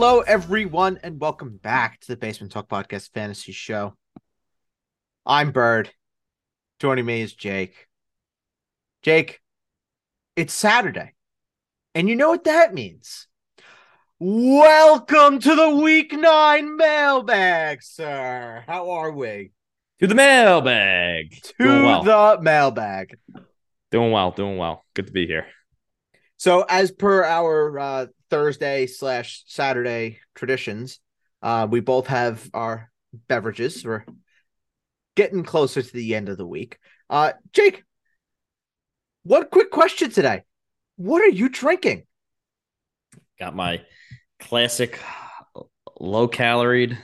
Hello, everyone, and welcome back to the Basement Talk Podcast Fantasy Show. I'm Bird. Joining me is Jake. Jake, it's Saturday. And you know what that means? Welcome to the week nine mailbag, sir. How are we? To the mailbag. To well. the mailbag. Doing well. Doing well. Good to be here. So, as per our uh, Thursday slash Saturday traditions, uh, we both have our beverages. We're getting closer to the end of the week. Uh, Jake, one quick question today. What are you drinking? Got my classic low caloried,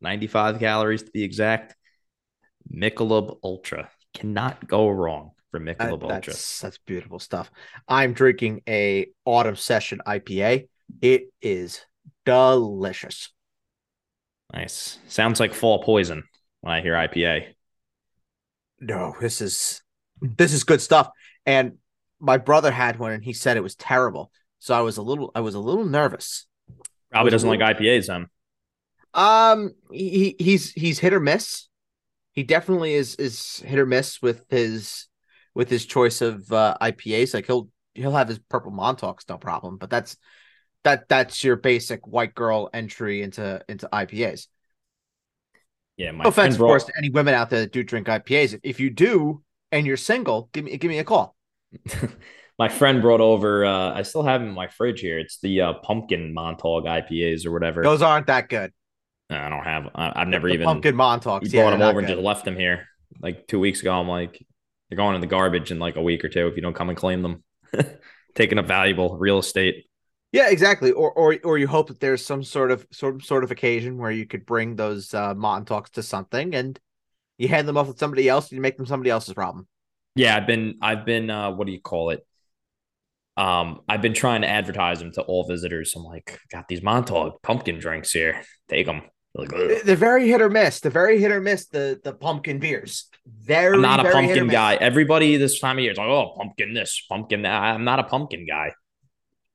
95 calories to be exact. Michelob Ultra. Cannot go wrong for Michelob Uh, Ultra. that's, that's beautiful stuff. I'm drinking a autumn session IPA. It is delicious. Nice. Sounds like fall poison when I hear IPA. No, this is this is good stuff. And my brother had one and he said it was terrible. So I was a little I was a little nervous. Probably doesn't like IPAs then. Um he he's he's hit or miss. He definitely is is hit or miss with his with his choice of uh IPAs. Like he'll he'll have his purple Montauk's no problem, but that's that that's your basic white girl entry into into IPAs. Yeah, my no offense, of brought, course, to any women out there that do drink IPAs. If, if you do and you're single, give me give me a call. my friend brought over uh I still have them in my fridge here. It's the uh, pumpkin Montauk IPAs or whatever. Those aren't that good. I don't have I, I've never The even pumpkin Montauk's. He yeah, brought them over not and just left them here like two weeks ago. I'm like, they're going in the garbage in like a week or two if you don't come and claim them. Taking up valuable real estate. Yeah, exactly. Or or or you hope that there's some sort of sort sort of occasion where you could bring those uh, Montauk's to something and you hand them off to somebody else and you make them somebody else's problem. Yeah, I've been, I've been, uh, what do you call it? Um, I've been trying to advertise them to all visitors. I'm like, got these Montauk pumpkin drinks here. Take them. Like, "Ugh." They're very hit or miss. They're very hit or miss. The the pumpkin beers. Very. I'm not a pumpkin guy. Everybody this time of year is like, oh, pumpkin this, pumpkin that. I'm not a pumpkin guy.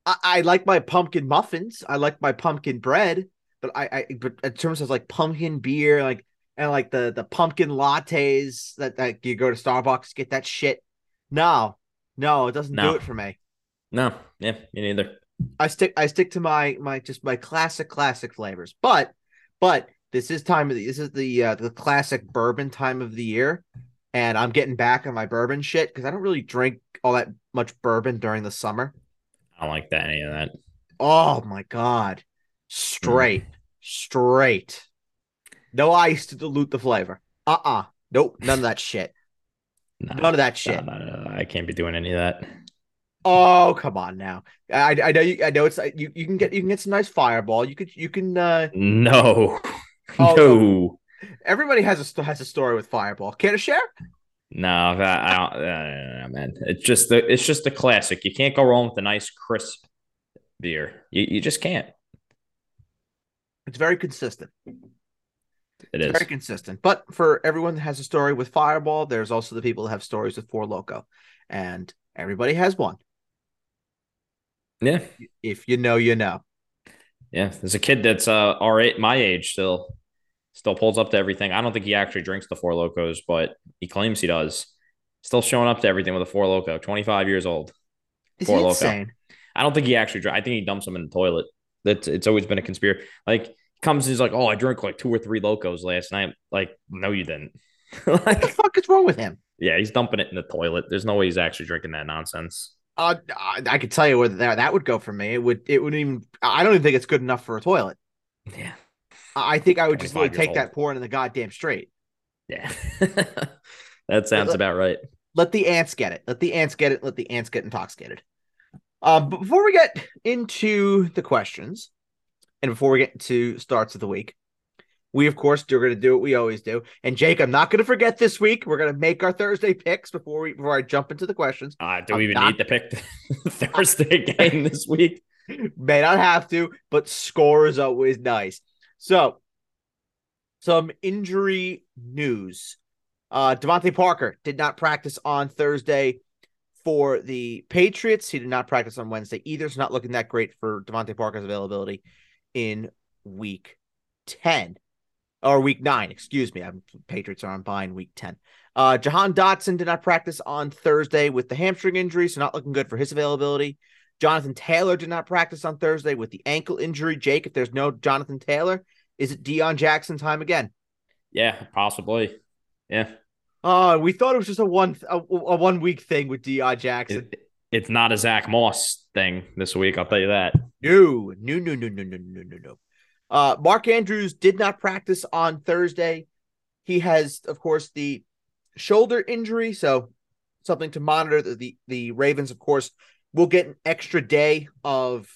I, I like my pumpkin muffins. I like my pumpkin bread, but I, I but in terms of like pumpkin beer, like and like the the pumpkin lattes that that you go to Starbucks get that shit. No, no, it doesn't No. do it for me. No, yeah, me neither. I stick I stick to my my just my classic classic flavors. But but this is time of the this is the uh, the classic bourbon time of the year, and I'm getting back on my bourbon shit because I don't really drink all that much bourbon during the summer. I don't like that any of that. Oh my god. Straight. Straight. No ice to dilute the flavor. Uh-uh. Nope. None of that shit. No, None of that shit. no, no, I can't be doing any of that. Oh, come on now. I I know you I know it's you you can get you can get some nice fireball. You could you can uh No, Oh, no, everybody has a has a story with fireball. Care to share? no. That, I don't, uh, man. It's just the it's just a classic. You can't go wrong with a nice crisp beer. You you just can't. It's very consistent. It It's is. very consistent. But for everyone that has a story with fireball, there's also the people that have stories with Four Loko. And everybody has one. Yeah, If you know, you know. yeah. There's a kid that's uh our a- my age still still pulls up to everything. I don't think he actually drinks the four lokos, but he claims he does. Still showing up to everything with a four loko. 25 years old. Is Four he Loko. insane? I don't think he actually drinks. I think he dumps them in the toilet. That's it's always been a conspiracy. Like comes, he's like, "Oh, I drank like two or three locos last night." Like, no, you didn't. What the like, fuck is wrong with him? yeah, he's dumping it in the toilet. There's no way he's actually drinking that nonsense. Uh, I, I could tell you where that that would go for me. It would. It wouldn't even. I don't even think it's good enough for a toilet. Yeah, I think I would just really take that old. pour into the goddamn straight. yeah. that sounds about right. Let the ants get it. Let the ants get it. Let the ants get intoxicated. Um, but before we get into the questions, and before we get to starts of the week, we of course are going to do what we always do. And Jake, I'm not going to forget this week. We're going to make our Thursday picks before we before I jump into the questions. Uh, do I'm we even not- need to pick the Thursday game this week? May not have to, but score is always nice. So, some injury news. Uh, DeVante Parker did not practice on Thursday for the Patriots. He did not practice on Wednesday either. It's not looking that great for DeVante Parker's availability in week 10 or week nine, excuse me. I'm, Patriots are on bye in week 10. Uh, Jahan Dotson did not practice on Thursday with the hamstring injury, so not looking good for his availability. Jonathan Taylor did not practice on Thursday with the ankle injury. Jake, if there's no Jonathan Taylor, is it Deon Jackson time again? Yeah, possibly. Yeah. Oh, we thought it was just a one a, a one week thing with Deon Jackson. It, it's not a Zach Moss thing this week. I'll tell you that. No, no, no, no, no, no, no, no, no. Uh, Mark Andrews did not practice on Thursday. He has, of course, the shoulder injury, so something to monitor. The the, the Ravens, of course, will get an extra day of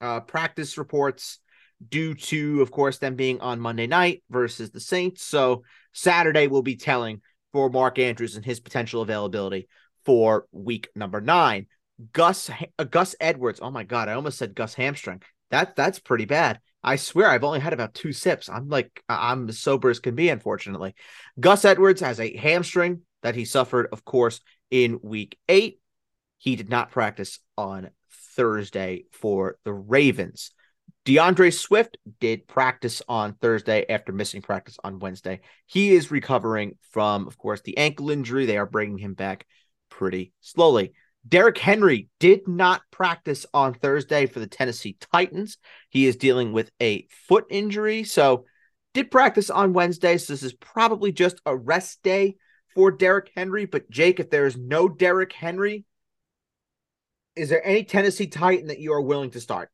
uh, practice reports due to, of course, them being on Monday night versus the Saints. So Saturday will be telling for Mark Andrews and his potential availability for week number nine. Gus uh, Gus Edwards. Oh my God, I almost said Gus hamstring. That that's pretty bad. I swear I've only had about two sips. I'm like, I'm as sober as can be, unfortunately. Gus Edwards has a hamstring that he suffered, of course, in week eight. He did not practice on Thursday for the Ravens. DeAndre Swift did practice on Thursday after missing practice on Wednesday. He is recovering from, of course, the ankle injury. They are bringing him back pretty slowly. Derrick Henry did not practice on Thursday for the Tennessee Titans. He is dealing with a foot injury. So, did practice on Wednesday. So, this is probably just a rest day for Derrick Henry. But, Jake, if there is no Derrick Henry, is there any Tennessee Titan that you are willing to start?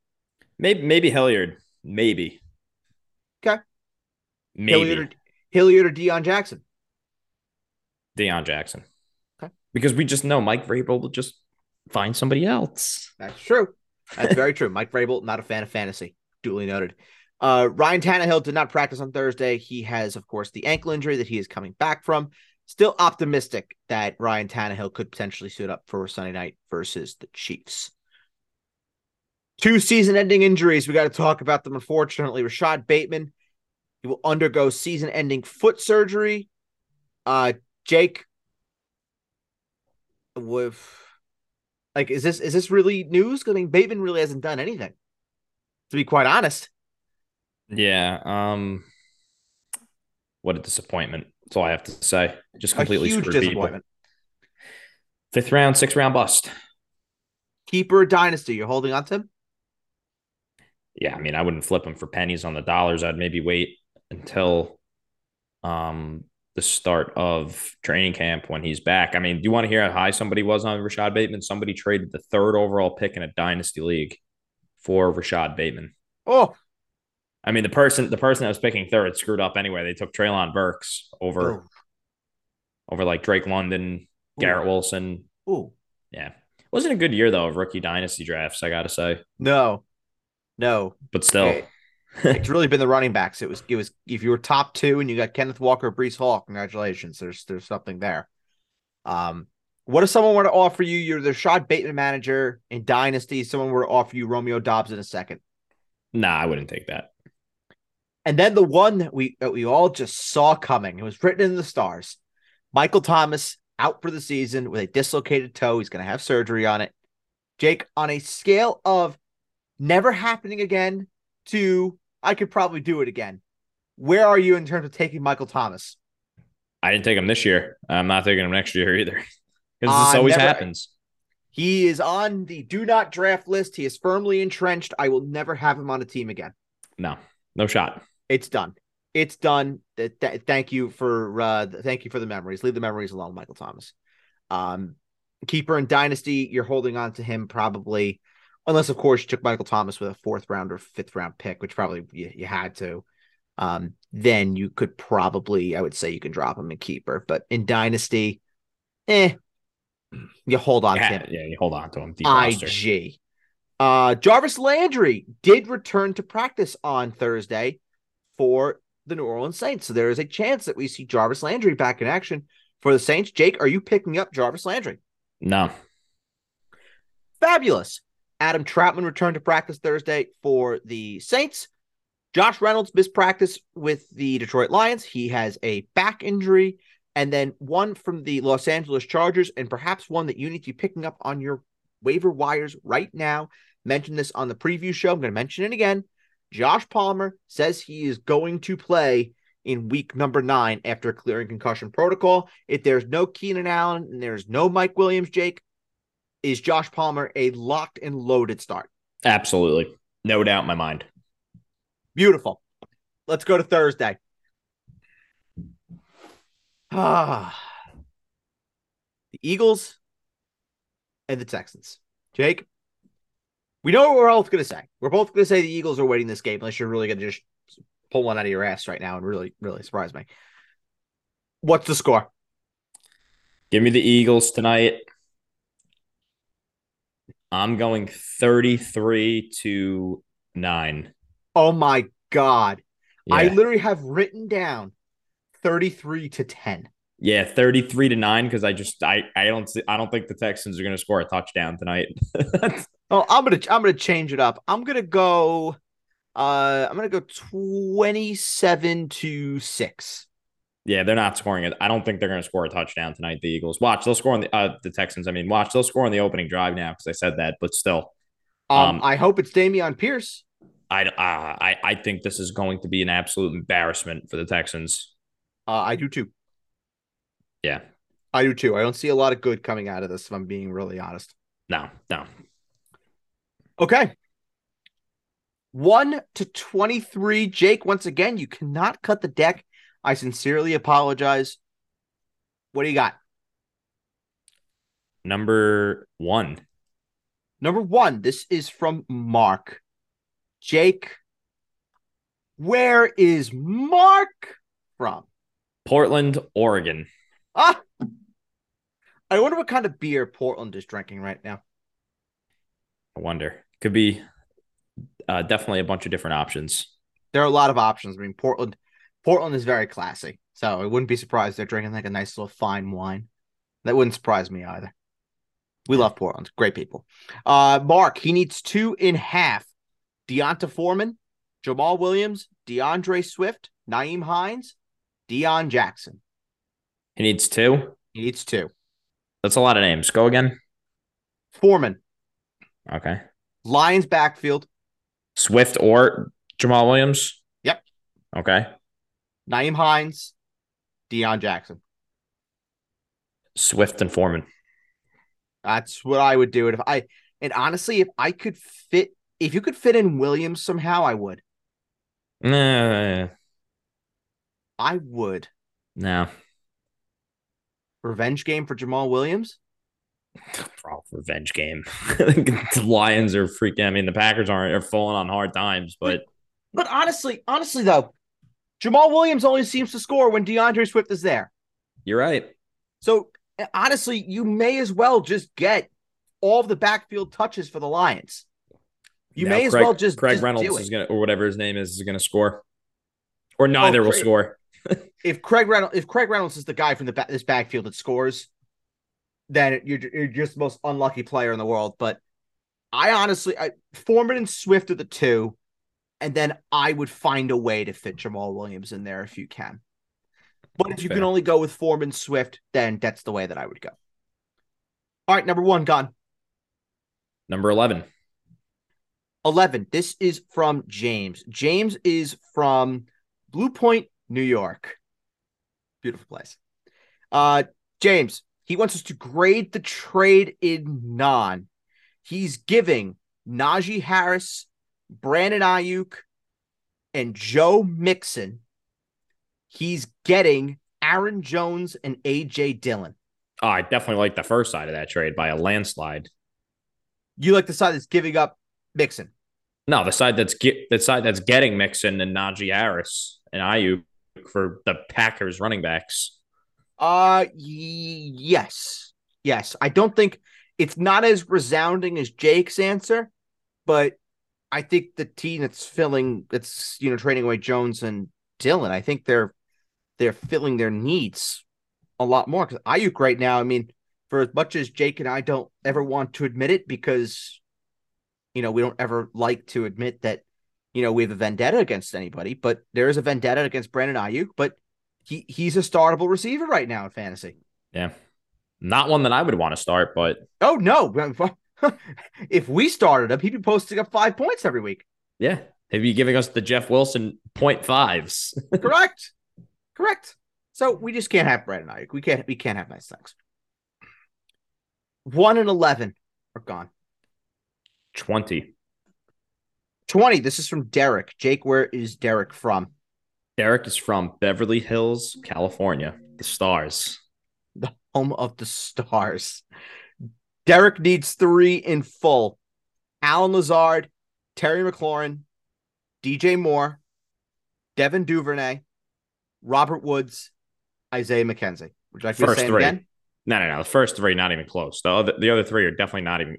Maybe, maybe Hilliard. Maybe. Okay. Maybe. Hilliard or, Hilliard or Deon Jackson? Deon Jackson because we just know Mike Vrabel will just find somebody else. That's true. That's very true. Mike Vrabel, not a fan of fantasy. Duly noted. Uh, Ryan Tannehill did not practice on Thursday. He has, of course, the ankle injury that he is coming back from. Still optimistic that Ryan Tannehill could potentially suit up for Sunday night versus the Chiefs. Two season ending injuries. We got to talk about them, unfortunately. Rashod Bateman, he will undergo season ending foot surgery. Uh, Jake, with like is this is this really news? I mean, Bateman really hasn't done anything, to be quite honest. Yeah. Um. What a disappointment. That's all I have to say. Just completely a huge disappointment. People. Fifth round, sixth round bust. Keeper dynasty. You're holding on to him. Yeah, I mean, I wouldn't flip him for pennies on the dollars. I'd maybe wait until um the start of training camp when he's back. I mean, do you want to hear how high somebody was on Rashod Bateman? Somebody traded the third overall pick in a dynasty league for Rashod Bateman. Oh, I mean, the person the person that was picking third screwed up anyway. They took Treylon Burks over oh. over like Drake London, Garrett Ooh. Wilson. Ooh. Yeah. Wasn't a good year though of rookie dynasty drafts, I gotta say. No. No. But still it's really been the running backs. It was it was if you were top two and you got Kenneth Walker, Breece Hall, congratulations. There's there's something there. Um, what if someone were to offer you you're the Shot Bateman manager in Dynasty? Someone were to offer you Romeo Doubs in a second. Nah, I wouldn't take that. And then the one that we that we all just saw coming, it was written in the stars. Michael Thomas out for the season with a dislocated toe. He's going to have surgery on it. Jake, on a scale of never happening again to I could probably do it again. Where are you in terms of taking Michael Thomas? I didn't take him this year. I'm not taking him next year either. Because this uh, always never, happens. He is on the do not draft list. He is firmly entrenched. I will never have him on a team again. No, no shot. It's done. It's done. Th- th- thank you for uh, thank you for the memories. Leave the memories alone, Michael Thomas. Um, keeper in dynasty, you're holding on to him probably unless of course you took Michael Thomas with a fourth round or fifth round pick, which probably you, you had to. Um, then you could probably, I would say, you can drop him in keeper, but in dynasty, eh, you hold on yeah, to him. Yeah, you hold on to him. IG. Uh, Jarvis Landry did return to practice on Thursday for the New Orleans Saints. So there is a chance that we see Jarvis Landry back in action for the Saints. Jake, are you picking up Jarvis Landry? No. Fabulous. Adam Trautman returned to practice Thursday for the Saints. Josh Reynolds missed practice with the Detroit Lions. He has a back injury, and then one from the Los Angeles Chargers, and perhaps one that you need to be picking up on your waiver wires right now. Mentioned this on the preview show. I'm going to mention it again. Josh Palmer says he is going to play in week number nine after clearing concussion protocol. If there's no Keenan Allen and there's no Mike Williams, Jake, is Josh Palmer a locked and loaded start? Absolutely. No doubt in my mind. Beautiful. Let's go to Thursday. Ah, the Eagles and the Texans. Jake, we know what we're both going to say. We're both going to say the Eagles are winning this game, unless you're really going to just pull one out of your ass right now and really, really surprise me. What's the score? Give me the Eagles tonight. I'm going 33 to 9. Oh my God. Yeah. I literally have written down 33 to 10. Yeah, 33 to 9 because I just I I don't see, I don't think the Texans are going to score a touchdown tonight. oh, I'm going to I'm going to change it up. I'm going to go uh I'm going to go 27 to 6. Yeah, they're not scoring it. I don't think they're going to score a touchdown tonight. The Eagles. Watch, they'll score on the uh, the Texans. I mean, watch, they'll score on the opening drive now because I said that, but still. Um, um, I hope it's Dameon Pierce. I, uh, I I think this is going to be an absolute embarrassment for the Texans. Uh, I do too. Yeah, I do too. I don't see a lot of good coming out of this. If I'm being really honest. No, no. Okay. One to twenty-three. Jake, once again, you cannot cut the deck I sincerely apologize. What do you got? Number one. Number one. This is from Mark. Jake, where is Mark from? Portland, Oregon. Ah, I wonder what kind of beer Portland is drinking right now. I wonder. Could be uh, definitely a bunch of different options. There are a lot of options. I mean, Portland Portland is very classy, so it wouldn't be surprised they're drinking like a nice little fine wine. That wouldn't surprise me either. We love Portland, great people. Uh, Mark, he needs two in half. D'Onta Foreman, Jamaal Williams, DeAndre Swift, Nyheim Hines, Deon Jackson. He needs two. He needs two. That's a lot of names. Go again. Foreman. Okay. Lions backfield. Swift or Jamaal Williams. Yep. Okay. Nyheim Hines, Deon Jackson. Swift and Foreman. That's what I would do. It if I and honestly, if I could fit, if you could fit in Williams somehow, I would. Nah. I would. No. Revenge game for Jamaal Williams. Bro, revenge game. the Lions are freaking. I mean, the Packers aren't are falling on hard times, but but honestly, honestly though, Jamaal Williams only seems to score when DeAndre Swift is there. You're right. So honestly, you may as well just get all of the backfield touches for the Lions. You now, may as Craig, well just Craig just Reynolds is gonna or whatever his name is is gonna score, or oh, neither oh, will score. if Craig Reynolds if Craig Reynolds is the guy from the back, this backfield that scores, then you're you're just the most unlucky player in the world. But I honestly, I, Foreman and Swift are the two and then I would find a way to fit Jamaal Williams in there if you can. But if you Fair. can only go with Foreman Swift, then that's the way that I would go. All right, number one, gone. Number 11. 11. This is from James. James is from Blue Point, New York. Beautiful place. Uh, James, he wants us to grade the trade in non. He's giving Najee Harris Brandon Aiyuk, and Joe Mixon, he's getting Aaron Jones and AJ Dillon. Oh, I definitely like the first side of that trade by a landslide. You like the side that's giving up Mixon? No, the side that's get the side that's getting Mixon and Najee Harris and Aiyuk for the Packers running backs. Uh, y- yes, yes. I don't think it's not as resounding as Jake's answer, but I think the team that's filling that's you know trading away Jones and Dillon, I think they're they're filling their needs a lot more because Aiyuk right now, I mean, for as much as Jake and I don't ever want to admit it because you know we don't ever like to admit that you know we have a vendetta against anybody, but there is a vendetta against Brandon Aiyuk, but he he's a startable receiver right now in fantasy. Yeah. Not one that I would want to start, but oh no, if we started him, he'd be posting up five points every week. Yeah. He'd be giving us the Jeff Wilson point fives. Correct. Correct. So we just can't have Brandon Aiyuk. We can't. We can't have nice things. One and eleven are gone. 20. 20. This is from Derek. Jake, where is Derek from? Derek is from Beverly Hills, California. The Stars. The home of the stars. Derek needs three in full. Allen Lazard, Terry McLaurin, DJ Moore, Devin Duvernay, Robert Woods, Isaiah McKenzie. Would you like First to three. again? No, no, no. The first three, not even close. The other, the other three are definitely not even.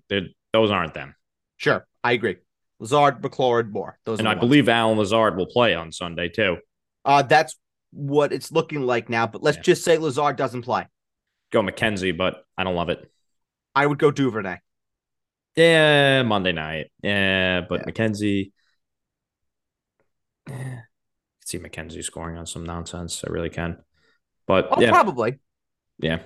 Those aren't them. Sure, I agree. Lazard, McLaurin, Moore. Those and I ones. believe Allen Lazard will play on Sunday too. uh, that's what it's looking like now. But let's Yeah. just say Lazard doesn't play. Go McKenzie, but I don't love it. I would go Duvernay. Yeah, Monday night. Yeah, but Yeah. McKenzie. Yeah, I can see McKenzie scoring on some nonsense. I really can. But Oh, yeah, probably. yeah,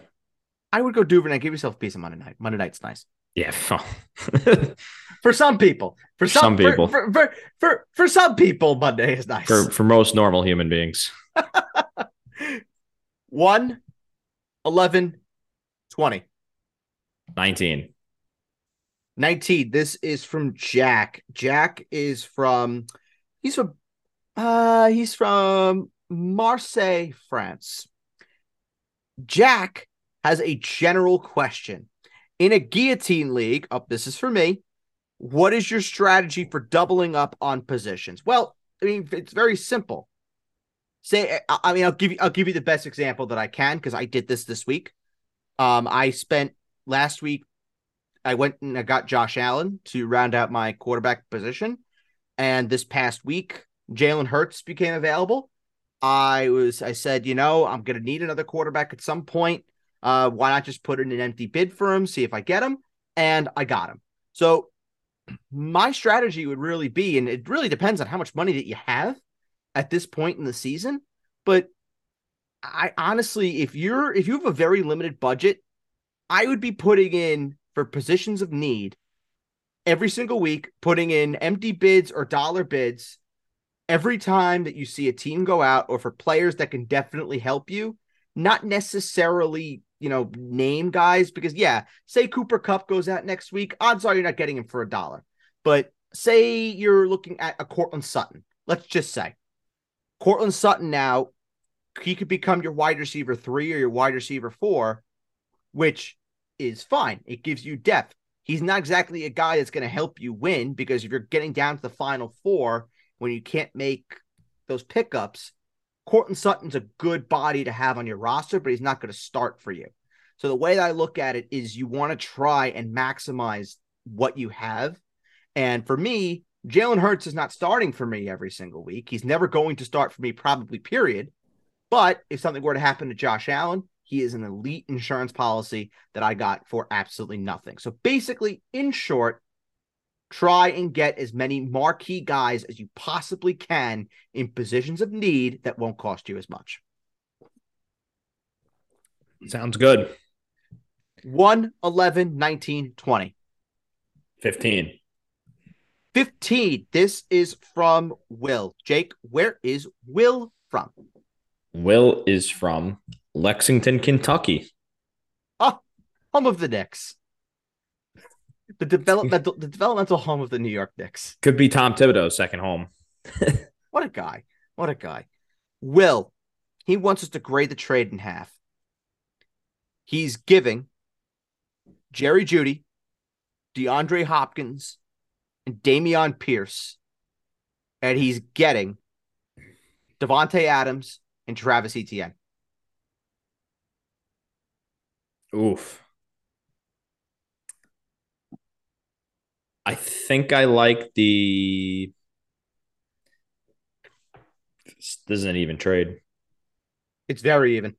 I would go Duvernay. Give yourself a piece of Monday night. Monday night's nice. yeah. For some people. For some, Some people. For, for, for, for some people, Monday is nice. for for most normal human beings. 1, 11, 20. 19. 19. This is from Jack. Jack is from he's from uh he's from Marseille, France. Jack has a general question. In a guillotine league, up this is for me. What is your strategy for doubling up on positions? Well, I mean, it's very simple. Say, I mean, I'll give you, I'll give you the best example that I can because I did this this week. Um, I spent last week I went and I got Josh Allen to round out my quarterback position. And this past week, Jalen Hurts became available. I was I said, you know, I'm gonna need another quarterback at some point. Uh, why not just put in an empty bid for him, see if I get him? And I got him. So my strategy would really be, and it really depends on how much money that you have at this point in the season. But I honestly, if you're if you have a very limited budget, I would be putting in for positions of need every single week, putting in empty bids or dollar bids every time that you see a team go out or for players that can definitely help you, not necessarily, you know, name guys because yeah, say Cooper Kupp goes out next week, odds are you're not getting him for a dollar. But say you're looking at a Courtland Sutton. Let's just say Courtland Sutton now he could become your wide receiver 3 or your wide receiver 4, which is fine. It gives you depth. He's not exactly a guy that's going to help you win because if you're getting down to the final four when you can't make those pickups, Courtland Sutton's a good body to have on your roster, but he's not going to start for you. So the way that I look at it is you want to try and maximize what you have. And for me, Jalen Hurts is not starting for me every single week. He's never going to start for me, probably, period. But if something were to happen to Josh Allen, he is an elite insurance policy that I got for absolutely nothing. So basically, in short, try and get as many marquee guys as you possibly can in positions of need that won't cost you as much. Sounds good. 1, 11, 19, 20. 15. 15. This is from Will. Jake, where is Will from? Will is from Lexington, Kentucky. Ah, home of the Knicks. The developmental the developmental home of the New York Knicks. Could be Tom Thibodeau's second home. What a guy. What a guy. Will, he wants us to grade the trade in half. He's giving Jerry Jeudy, DeAndre Hopkins, and Dameon Pierce, and he's getting Davante Adams and Travis Etienne. Oof. I think I like the. This isn't even trade. It's very even.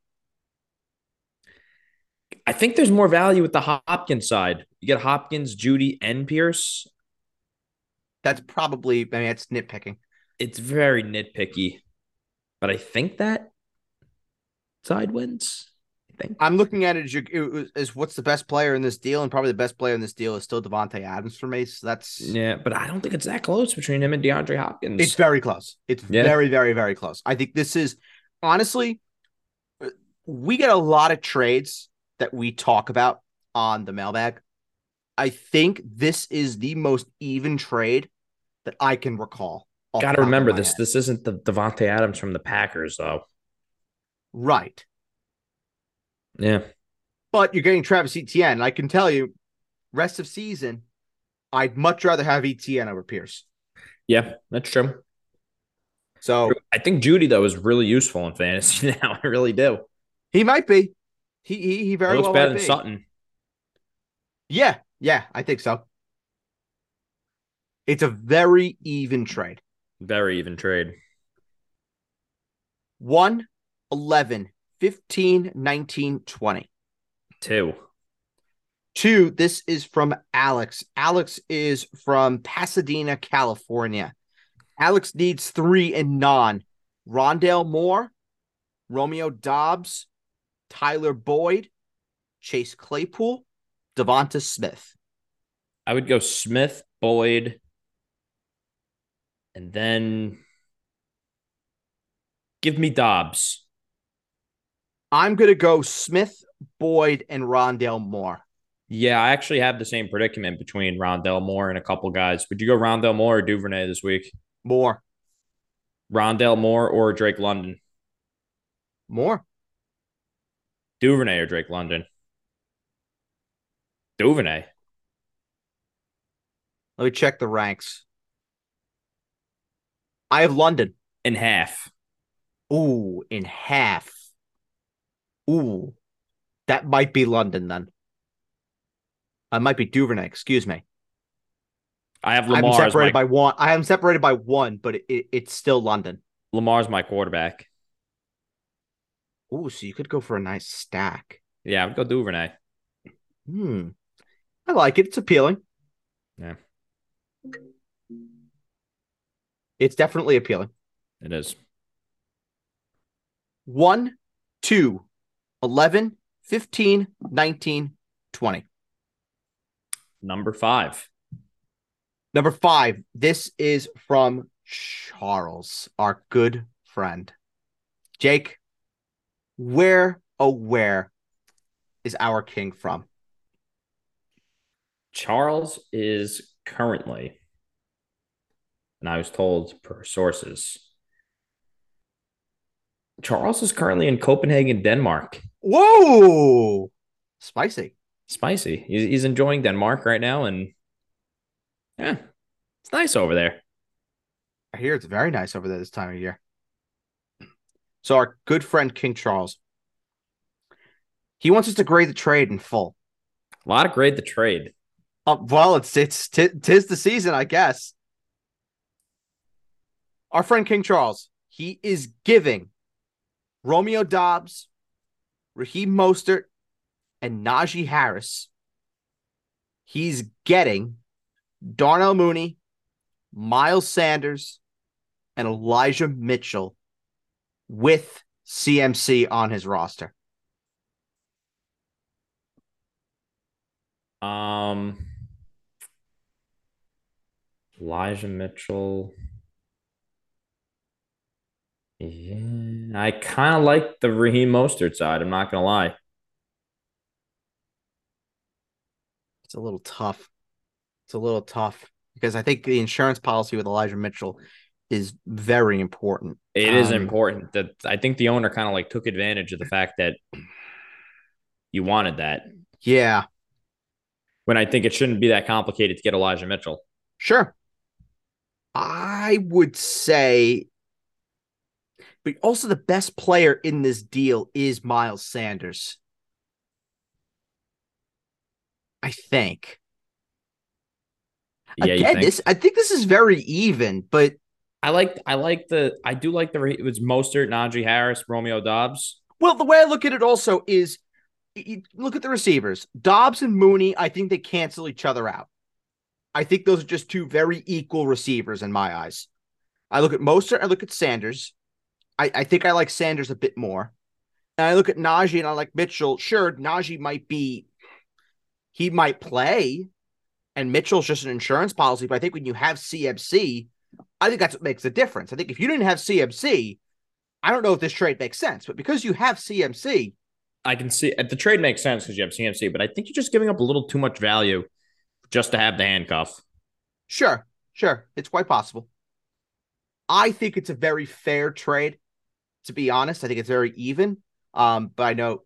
I think there's more value with the Hopkins side. You get Hopkins, Jeudy, and Pierce. That's probably, I mean, it's nitpicking. It's very nitpicky, but I think that side wins. Think. I'm looking at it as, you, as what's the best player in this deal, and probably the best player in this deal is still Davante Adams for me. So that's Yeah, but I don't think it's that close between him and DeAndre Hopkins. it's very close. It's Yeah. very, very, very close. I think this is honestly, uh, we get a lot of trades that we talk about on the mailbag. I think this is the most even trade that I can recall. Got to remember this. head. This isn't the Davante Adams from the Packers, though. right? Yeah, But you're getting Travis Etienne. I can tell you, rest of season, I'd much rather have Etienne over Pierce. yeah, that's true. So I think Jeudy though is really useful in fantasy now. I really do. he might be. He he, he He very looks well better than be. Sutton. Yeah, yeah, I think so. It's a very even trade. Very even trade. 1, 11, 15, 19, 20. Two. Two, this is from Alex. Alex is from Pasadena, California. Alex needs three and non. Rondale Moore, Romeo Doubs, Tyler Boyd, Chase Claypool, DeVonta Smith. I would go Smith, Boyd, and then give me Doubs. I'm going to go Smith, Boyd, and Rondale Moore. Yeah, I actually have the same predicament between Rondale Moore and a couple guys. Would you go Rondale Moore or Duvernay this week? Moore. Rondale Moore or Drake London? Moore. Duvernay or Drake London? Duvernay. Let me check the ranks. I have London. In half. Ooh, in half. Ooh, that might be London then. I might be Duvernay. Excuse me. I have I'm separated my, by one. I am separated by one, but it, it, it's still London. Lamar's my quarterback. Ooh, so you could go for a nice stack. Yeah, I would go Duvernay. Hmm. I like it. It's appealing. Yeah. It's definitely appealing. It is. 1, 2, 11, 15, 19, 20. Number five. Number five, this is from Charles, our good friend. Jake, where, oh, where is our king from? Charles is currently, and I was told per sources, Charles is currently in Copenhagen, Denmark. Whoa, spicy. Spicy. He's, he's enjoying Denmark right now, and yeah, it's nice over there. I hear it's very nice over there this time of year. So, our good friend King Charles, he wants us to grade the trade in full. A lot of grade the trade. Uh, well, it's it's t- tis the season, I guess. Our friend King Charles, he is giving Romeo Doubs, Raheem Mostert, and Najee Harris. He's getting Darnell Mooney, Miles Sanders, and Elijah Mitchell with CMC on his roster. Um, Elijah Mitchell. Yeah, I kind of like the Raheem Mostert side. I'm not gonna lie. It's a little tough. It's a little tough because I think the insurance policy with Elijah Mitchell is very important. It is Um, important that I think the owner kind of like took advantage of the fact that you wanted that. Yeah, When I think it shouldn't be that complicated to get Elijah Mitchell. sure. I would say, but also the best player in this deal is Miles Sanders. I think. Yeah, Again, think? this I think this is very even, but I like I like the I do like the it was Mostert, Najee Harris, Romeo Doubs. Well, the way I look at it also is you look at the receivers. Doubs and Mooney, I think they cancel each other out. I think those are just two very equal receivers in my eyes. I look at Mostert, I look at Sanders. I, I think I like Sanders a bit more. And I look at Najee and I like Mitchell. Sure, Najee might be, he might play, and Mitchell's just an insurance policy. But I think when you have CMC, I think that's what makes the difference. I think if you didn't have CMC, I don't know if this trade makes sense, but because you have CMC, I can see uh, the trade makes sense because you have CMC, but I think you're just giving up a little too much value just to have the handcuff. Sure, sure, it's quite possible. I think it's a very fair trade. To be honest, I think it's very even. Um, but I know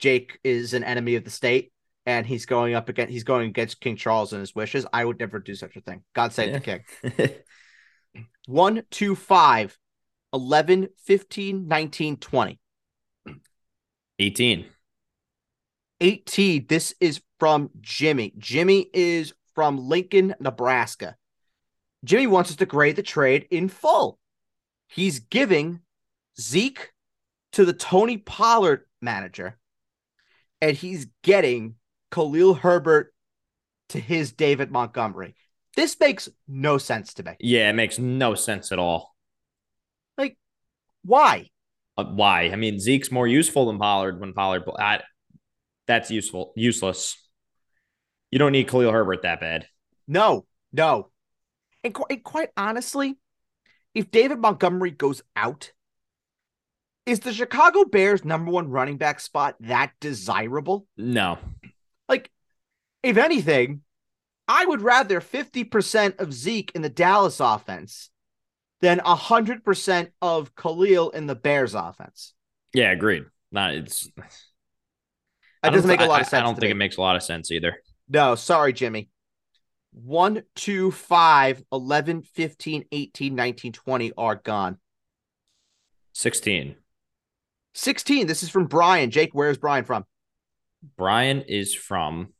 Jake is an enemy of the state, and he's going up against he's going against King Charles and his wishes. I would never do such a thing. God save yeah. the king. 1, 2, 5, 11, 15, 19, 20. 18. 18. This is from Jimmy. Jimmy is from Lincoln, Nebraska. Jimmy wants us to grade the trade in full. He's giving Zeke to the Tony Pollard manager, and he's getting Khalil Herbert to his David Montgomery. This makes no sense to me. Yeah, it makes no sense at all. Like, why? Uh, why? I mean, Zeke's more useful than Pollard when Pollard. I, that's useful, useless. You don't need Khalil Herbert that bad. No, no. And, qu- and quite honestly, if David Montgomery goes out, is the Chicago Bears number one running back spot that desirable? No. Like, if anything, I would rather 50% of Zeke in the Dallas offense than 100% of Khalil in the Bears offense. Yeah, agreed. Not it's that doesn't make a lot of sense. I don't think me. it makes a lot of sense either. No, sorry, Jimmy. 1, 2, 5, 11, 15, 18, 19, 20 are gone. 16. 16. This is from Brian. Jake, where is Brian from? Brian is from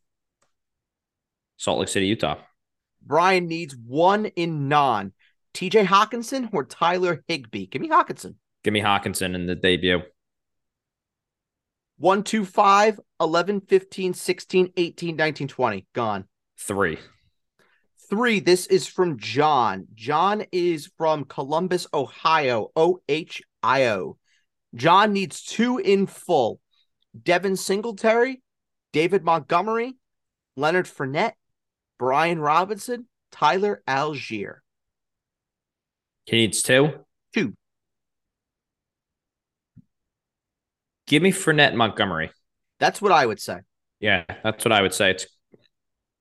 Salt Lake City, Utah. Brian needs one in non. TJ Hockenson or Tyler Higbee? Give me Hockenson. Give me Hockenson in the debut. 1, 2, 5, 11, 15, 16, 18, 19, 20. Gone. Three. Three. This is from John. John is from Columbus, Ohio. O H I O. John needs two in full Devin Singletary, David Montgomery, Leonard Fournette, Brian Robinson, Tyler Allgeier. He needs two. Two. Give me Fournette Montgomery. That's what I would say. Yeah, that's what I would say. It's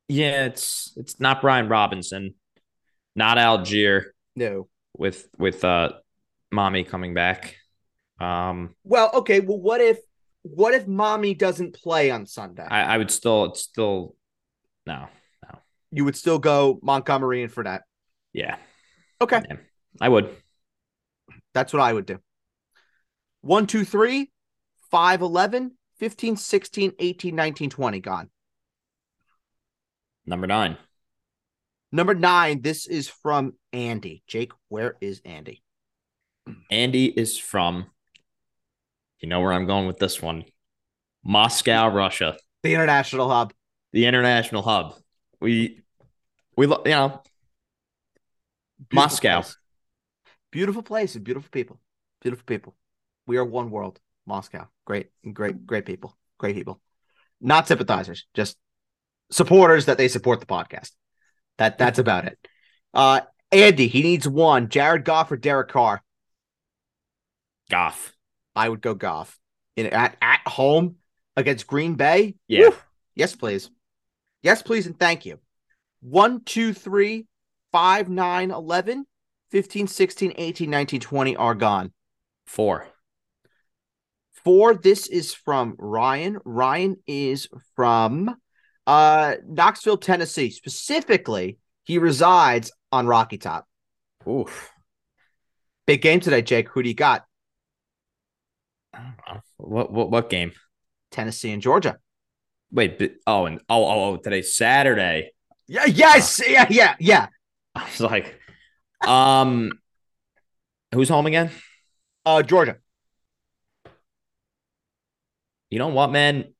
yeah, it's it's not Brian Robinson, not Allgeier. No. With with uh mommy coming back. Um Well, okay, well what if what if mommy doesn't play on Sunday? I, I would still it's still no, no you would still go Montgomery and Fournette. Yeah. Okay. Yeah, I would. That's what I would do. 1, 2, 3, 5, 11, 15, 16, 18, 19, 20. Gone. Number nine. Number nine. This is from Andy. Jake, where is Andy? Andy is from, you know where I'm going with this one Moscow, Russia. The international hub. The international hub. We we you know beautiful Moscow. Place. Beautiful place and beautiful people. Beautiful people. We are one world. Moscow. Great, great, great people. Great people. Not sympathizers, just supporters that they support the podcast. That that's about it. Uh Andy, he needs one. Jared Goff or Derek Carr? Goff. I would go Goff. In at, at home against Green Bay? Yeah. Woo! Yes, please. Yes, please, and thank you. 1, 2, 3, 5, 9, 11, 15, 16, 18, 19, 20 are gone. Four. Four. This is from Ryan. Ryan is from uh, Knoxville, Tennessee. Specifically, he resides on Rocky Top. Oof. Big game today, Jake. Who do you got? What what what game? Tennessee and Georgia. Wait, but, oh, and oh, oh, oh, today's Saturday. Yeah, yes, uh, yeah, yeah, yeah. I was like, um, who's home again? Uh, Georgia. You know what, man?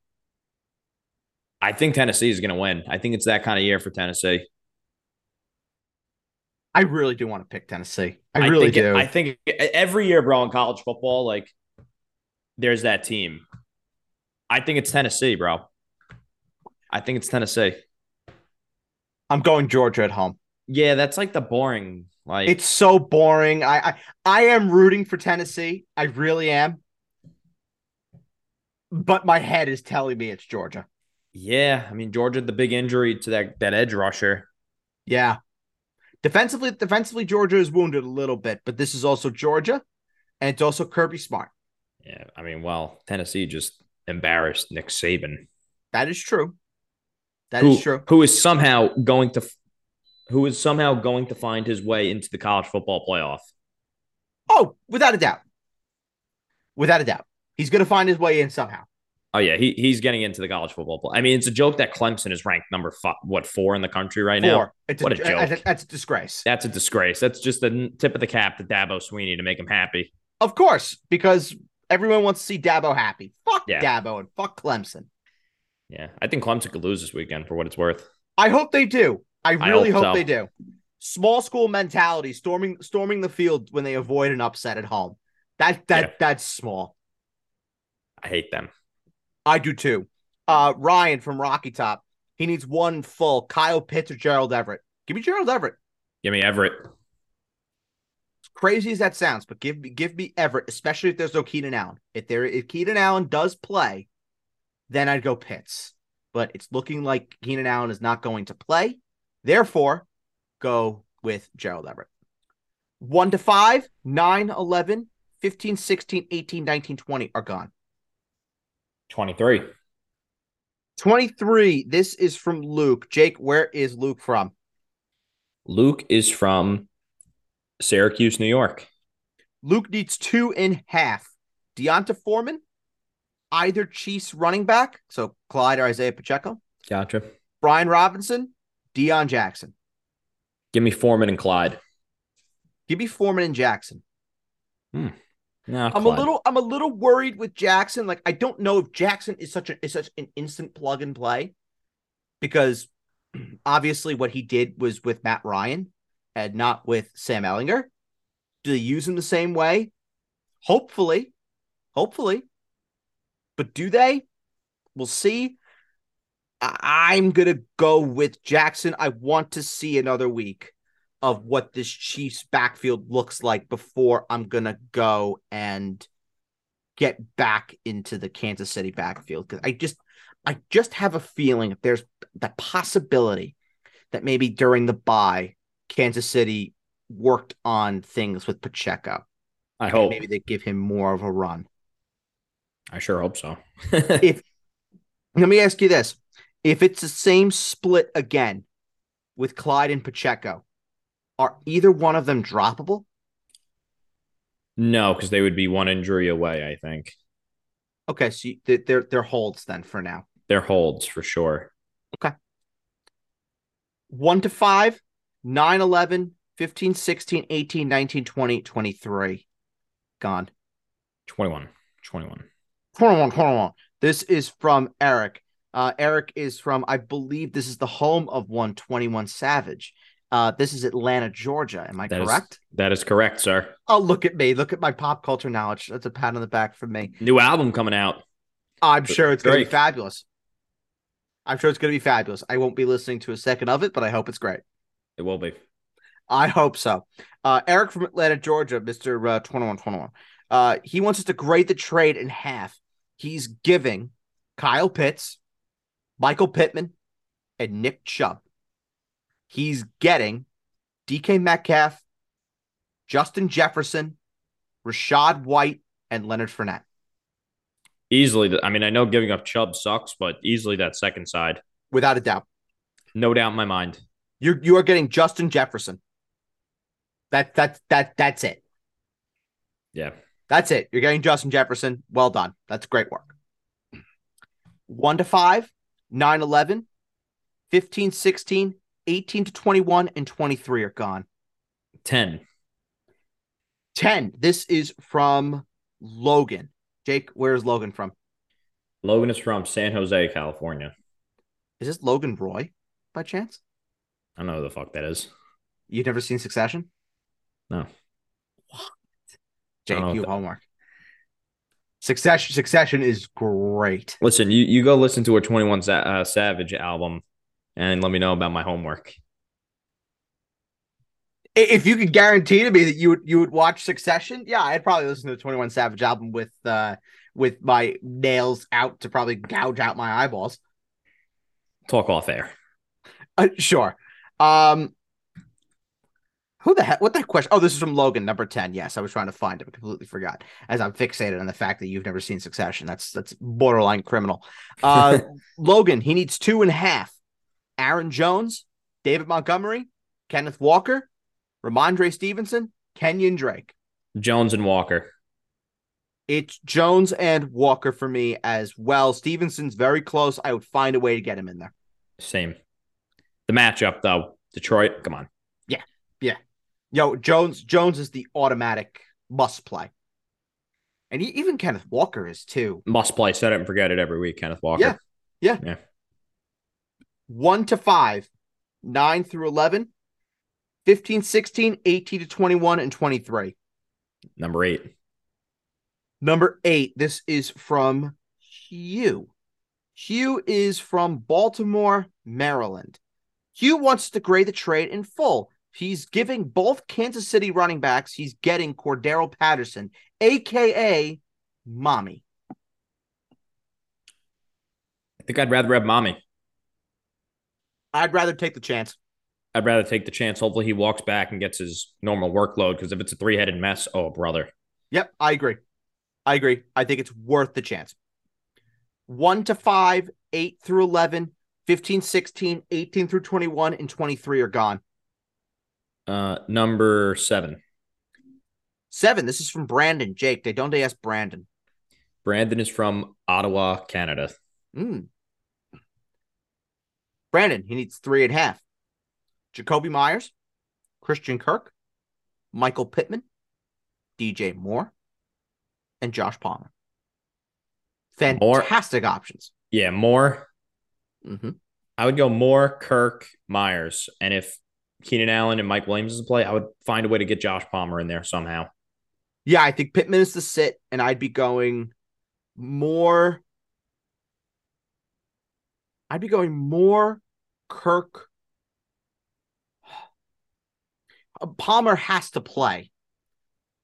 I think Tennessee is going to win. I think it's that kind of year for Tennessee. I really do want to pick Tennessee. I, I really do. I think every year, bro, in college football, like there's that team. I think it's Tennessee, bro. I think it's Tennessee. I'm going Georgia at home. Yeah, that's like the boring. Like It's so boring. I, I I am rooting for Tennessee. I really am. But my head is telling me it's Georgia. Yeah, I mean Georgia, the big injury to that that edge rusher. Yeah. Defensively, defensively, Georgia is wounded a little bit, but this is also Georgia, and it's also Kirby Smart. Yeah, I mean, well, Tennessee just embarrassed Nick Saban, That is true. That is who, true. who is somehow going to, who is somehow going to find his way into the college football playoff. Oh, without a doubt. Without a doubt. He's going to find his way in somehow. Oh yeah, he he's getting into the college football. Play. I mean, it's a joke that Clemson is ranked number five, what four in the country right now. It's What a joke. That's, that's a disgrace. That's a disgrace. That's just the tip of the cap to Dabo Swinney to make him happy. Of course, because everyone wants to see Dabo happy. Fuck Yeah. Dabo and fuck Clemson. Yeah, I think Clemson could lose this weekend for what it's worth. I hope they do. I really hope hope, so. they do. Small school mentality, storming storming the field when they avoid an upset at home. That that Yeah. that's small. I hate them. I do too. Uh Ryan from Rocky Top. He needs one full Kyle Pitts or Gerald Everett. Give me Gerald Everett. Give me Everett. As crazy as that sounds, but give me give me Everett, especially if there's no Keenan Allen. If there if Keenan Allen does play, then I'd go Pitts. But it's looking like Keenan Allen is not going to play. Therefore, go with Gerald Everett. 1 to 5, 9, 11, 15, 16, 18, 19, 20 are gone. 23. 23. This is from Luke. Jake, where is Luke from? Luke is from Syracuse, New York. Luke needs two in half. D'Onta Foreman, either Chiefs running back, so Clyde or Isaiah Pacheco, Gotcha. Brian Robinson, Deon Jackson. Give me Foreman and Clyde. Give me Foreman and Jackson. Hmm. No, I'm a little I'm a little worried with Jackson. Like I don't know if Jackson is such a is such an instant plug and play because obviously what he did was with Matt Ryan and not with Sam Ehlinger. Do they use him the same way? Hopefully. Hopefully. But do they? We'll see. I- I'm going to go with Jackson. I want to see another week of what this Chiefs backfield looks like before I'm going to go and get back into the Kansas City backfield cuz I just I just have a feeling if there's the possibility that maybe during the bye Kansas City worked on things with Pacheco. I hope. maybe they give him more of a run. I sure hope so. If let me ask you this. If it's the same split again with Clyde and Pacheco, are either one of them droppable? no, because they would be one injury away, I think. Okay, so you, they- they're they're holds then for now. They're holds for sure. Okay. One to five, 9, 11, 15, 16, 18, 19, 20, 23. Gone. 21. 21. 21, 21. This is from Eric. Uh, Eric is from, I believe this is the home of 121 Savage. Uh, this is Atlanta, Georgia. Am I That is- correct? that is correct, sir. Oh, look at me. Look at my pop culture knowledge. That's a pat on the back from me. New album coming out. I'm sure it's going to be fabulous. I'm sure it's going to be fabulous. I won't be listening to a second of it, but I hope it's great. It will be. I hope so. Uh, Eric from Atlanta, Georgia, Mr. Uh, 2121. Uh, he wants us to grade the trade in half. He's giving Kyle Pitts, Michael Pittman, and Nick Chubb. He's getting DK Metcalf, Justin Jefferson, Rachaad White, and Leonard Fournette. Easily, I mean, I know giving up Chubb sucks, but easily that second side. Without a doubt. No doubt in my mind. You're you are getting Justin Jefferson. That that that that's it. Yeah. That's it. You're getting Justin Jefferson. Well done. That's great work. 1 to 5, 9 11, 15 16, 18 to 21 and 23 are gone. 10. 10. This is from Logan. Jake, where's Logan from? Logan is from San Jose, California. Is this Logan Roy by chance? I don't know who the fuck that is. You've never seen Succession? No. What? Jake, I don't know you homework. Succession Succession is great. Listen, you, you go listen to a 21 uh, Savage album and let me know about my homework. If you could guarantee to me that you would you would watch Succession, yeah, I'd probably listen to the Twenty One Savage album with uh with my nails out to probably gouge out my eyeballs. Talk off air. Uh, sure. Um, who the heck? What that question? Oh, this is from Logan, number ten. Yes, I was trying to find it, but completely forgot. As I'm fixated on the fact that you've never seen Succession. That's that's borderline criminal. Uh, Logan, he needs two and a half. Aaron Jones, David Montgomery, Kenneth Walker, Rhamondre Stevenson, Kenyon Drake. Jones and Walker. It's Jones and Walker for me as well. Stevenson's very close. I would find a way to get him in there. Same. The matchup, though, Detroit, come on. Yeah, yeah. Yo, Jones Jones is the automatic must play. And he, even Kenneth Walker is too. Must play, set it and forget it every week, Kenneth Walker. Yeah. Yeah. Yeah. One to five, nine through 11, 15, 16, 18 to 21, and 23. Number eight. Number eight, this is from Hugh. Hugh is from Baltimore, Maryland. Hugh wants to grade the trade in full. He's giving both Kansas City running backs, he's getting Cordero Patterson, aka Mommy. I think I'd rather have Mommy. I'd rather take the chance. I'd rather take the chance. Hopefully, he walks back and gets his normal workload because if it's a three headed mess, oh, brother. Yep, I agree. I agree. I think it's worth the chance. 1 to 5, 8 through 11, 15, 16, 18 through 21, and 23 are gone. Uh, number seven. Seven, this is from Brandon. Jake, they don't they ask Brandon. Brandon is from Ottawa, Canada. Mm. Brandon, he needs three and a half. Jakobi Meyers, Christian Kirk, Michael Pittman, DJ Moore, and Josh Palmer. Moore. Fantastic options. Yeah, more. hmm I would go Moore Kirk Meyers. And if Keenan Allen and Mike Williams is in play, I would find a way to get Josh Palmer in there somehow. Yeah, I think Pittman is the sit, and I'd be going Moore. I'd be going Moore Kirk. Uh, Palmer has to play.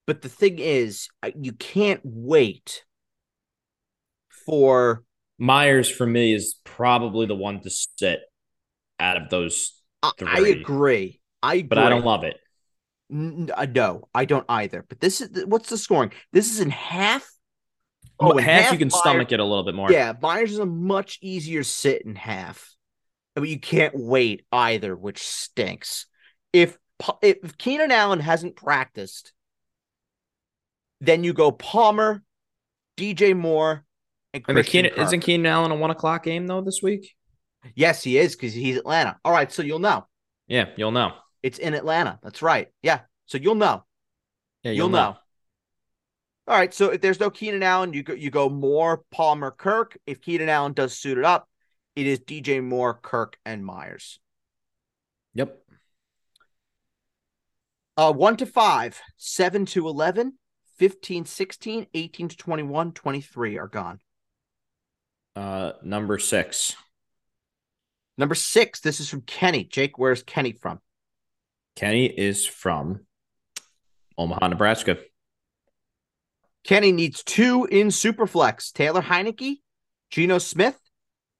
But the thing is, you can't wait for. Meyers for me is probably the one to sit out of those I, I agree. I agree. but I don't love it. Uh, no, I don't either. But this is what's the scoring? This is in half. Oh, in half, you can Meyers- stomach it a little bit more. Yeah, Meyers is a much easier sit in half. But you can't wait either, which stinks. If if Keenan Allen hasn't practiced, then you go Palmer, DJ Moore, and I mean, Keenan, isn't Keenan Allen a one o'clock game though this week? Yes, he is because he's Atlanta. All right, so you'll know Yeah, you'll know. it's in Atlanta. That's right. Yeah, so you'll know. Yeah, You'll know. All right, so if there's no Keenan Allen, you go you go Moore, Palmer, Kirk. If Keenan Allen does suit it up, it is DJ Moore, Kirk, and Meyers. Yep. Uh, 1 to 5, 7 to 11, 15, 16, 18 to 21, 23 are gone. Uh, number six. Number six, this is from Kenny. Jake, where's Kenny from? Kenny is from Omaha, Nebraska. Kenny needs two in Superflex Taylor Heinicke, Geno Smith,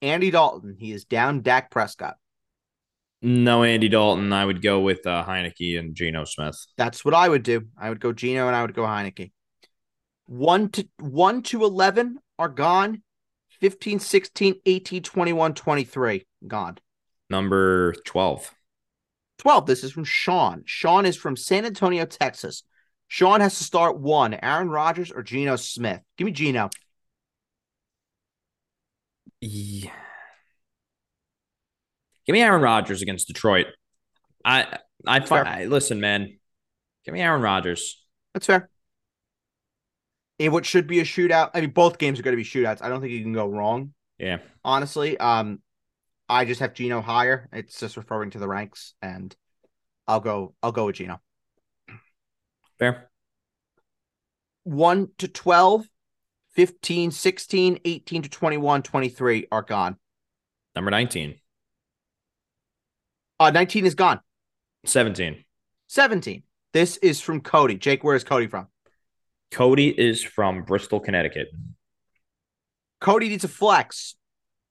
Andy Dalton. He is down Dak Prescott. No, Andy Dalton. I would go with uh, Heinicke and Geno Smith. That's what I would do. I would go Geno and I would go Heineke. 1 to 1 to 11 are gone. 15, 16, 18, 21, 23 gone. Number 12. 12. This is from Sean. Sean is from San Antonio, Texas. Sean has to start one Aaron Rodgers or Geno Smith. Give me Geno. Yeah. Give me Aaron Rodgers against Detroit. I I. I listen, man. Give me Aaron Rodgers. That's fair. In what should be a shootout. I mean, both games are going to be shootouts. I don't think you can go wrong, Yeah. honestly. Um, I just have Geno higher. It's just referring to the ranks, and I'll go. I'll go with Geno. Fair. 1 to 12, 15, 16, 18 to 21, 23 are gone. Number 19. Uh, 19 is gone. 17. 17. This is from Cody. Jake, where is Cody from? Cody is from Bristol, Connecticut. Cody needs a flex.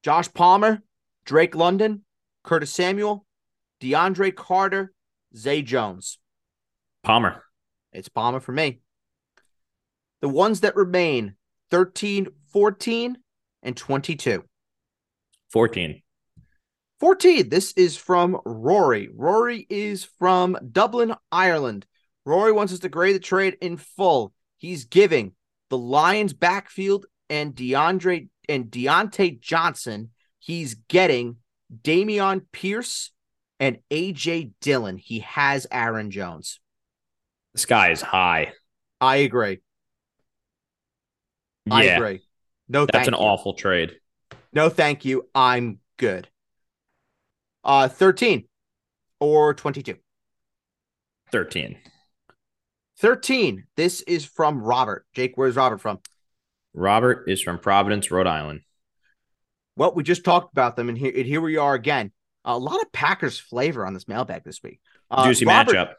Josh Palmer, Drake London, Curtis Samuel, DeAndre Carter, Zay Jones. Palmer. It's Palmer for me. The ones that remain 13, 14, and 22. 14. 14. This is from Rory. Rory is from Dublin, Ireland. Rory wants us to grade the trade in full. He's giving the Lions backfield and DeAndre and Diontae Johnson. He's getting Dameon Pierce and AJ Dillon. He has Aaron Jones. This guy is high. I agree. Yeah. I agree. No, That's an you. awful trade. No, thank you. I'm good. Uh, 13 or 22. 13. 13. This is from Robert. Jake, where's Robert from? Robert is from Providence, Rhode Island. Well, we just talked about them, and here, and here we are again. A lot of Packers flavor on this mailbag this week. Uh, Juicy Robert, matchup.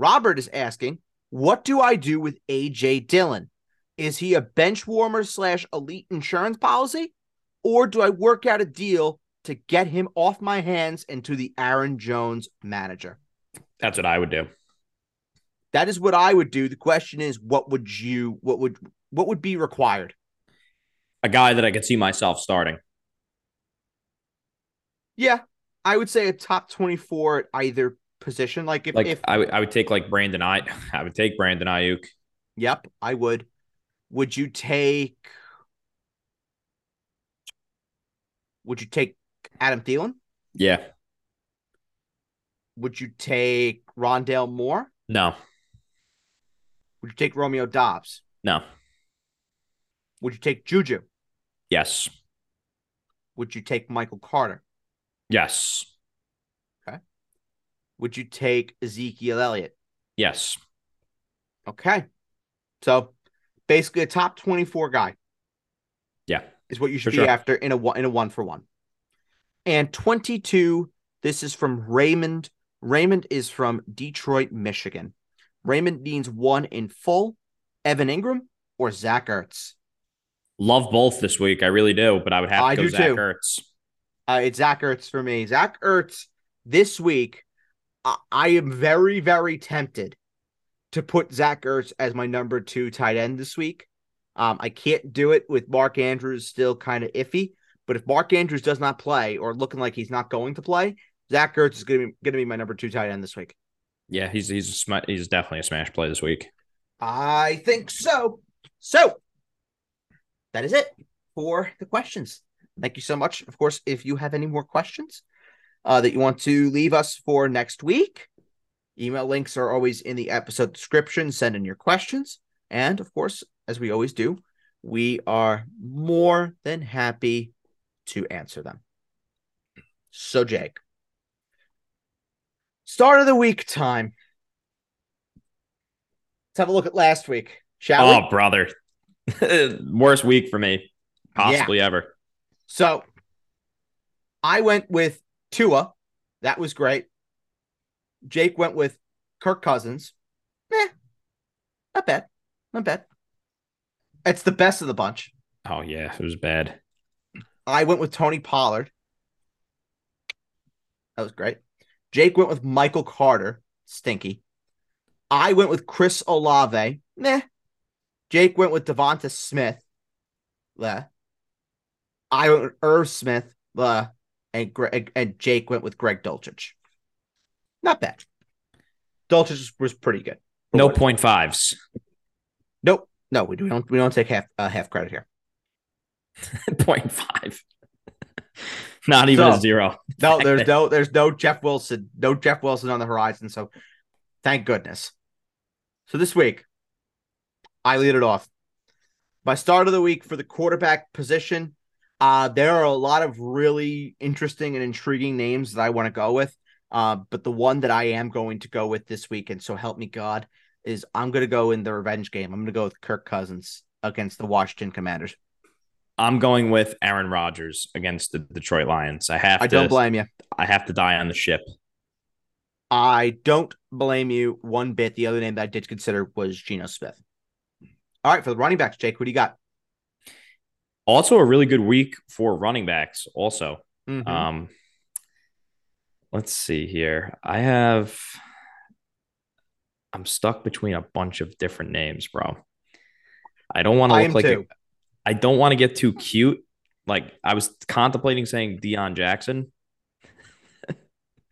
Robert is asking, what do I do with AJ Dillon? Is he a bench warmer slash elite insurance policy, or do I work out a deal to get him off my hands and to the Aaron Jones manager? That's what I would do. That is what I would do. The question is, what would you, what would, what would be required? A guy that I could see myself starting. Yeah, I would say a top twenty-four at either position. Like if, Like if I would I would take like Brandon I I would take Brandon Aiyuk. Yep, I would. Would you take? Would you take Adam Thielen? Yeah. Would you take Rondale Moore? No. Would you take Romeo Doubs? No. Would you take Juju? Yes. Would you take Michael Carter? Yes. Would you take Ezekiel Elliott? Yes. Okay. So basically a top 24 guy Yeah. is what you should be sure. after in a one in a one for one. And 22, this is from Raymond. Raymond is from Detroit, Michigan. Raymond needs one in full, Evan Engram or Zach Ertz. Love both this week. I really do, but I would have to I go do Zach too. Ertz. Uh, it's Zach Ertz for me. Zach Ertz this week, I, am very, very tempted to put Zach Ertz as my number two tight end this week. Um, I can't do it with Mark Andrews still kind of iffy. But if Mark Andrews does not play or looking like he's not going to play, Zach Ertz is going to be going to be my number two tight end this week. Yeah, he's he's a sma- he's definitely a smash play this week. I think so. So that is it for the questions. Thank you so much. Of course, if you have any more questions uh, that you want to leave us for next week, email links are always in the episode description. Send in your questions. And of course, as we always do, we are more than happy to answer them. So, Jake, start of the week time. Let's have a look at last week, shall we? Oh, brother. Worst week for me, possibly ever. So I went with Tua. That was great. Jake went with Kirk Cousins. Eh, not bad. Not bad. It's the best of the bunch. Oh yeah, it was bad. I went with Tony Pollard. That was great. Jake went with Michael Carter. Stinky. I went with Chris Olave. Meh. Jake went with DeVonta Smith. Bleh. I went with Irv Smith. Bleh. And Greg and Jake went with Greg Dulcich. Not bad. Dulcich was pretty good. No point fives. Nope. No, we don't. We don't take half uh, half credit here. point five. Not even So- a zero. No, there's no there's no Jeff Wilson, no Jeff Wilson on the horizon. So thank goodness. So this week, I lead it off. My start of the week for the quarterback position. Uh, there are a lot of really interesting and intriguing names that I want to go with. Uh, but the one that I am going to go with this week, and so help me God, is I'm going to go in the revenge game. I'm going to go with Kirk Cousins. against the Washington Commanders. I'm going with Aaron Rodgers against the Detroit Lions. I have I to don't blame you. I have to die on the ship. I don't blame you one bit. The other name that I did consider was Geno Smith. All right, for the running backs, Jake, what do you got? Also a really good week for running backs also. Mhm. Um let's see here. I have I'm stuck between a bunch of different names, bro. I don't want to look like a, too. I don't want to get too cute. Like I was contemplating saying Deon Jackson.